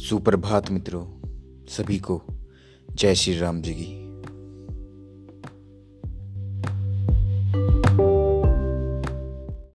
सुप्रभात मित्रों सभी को जय श्री राम जी की।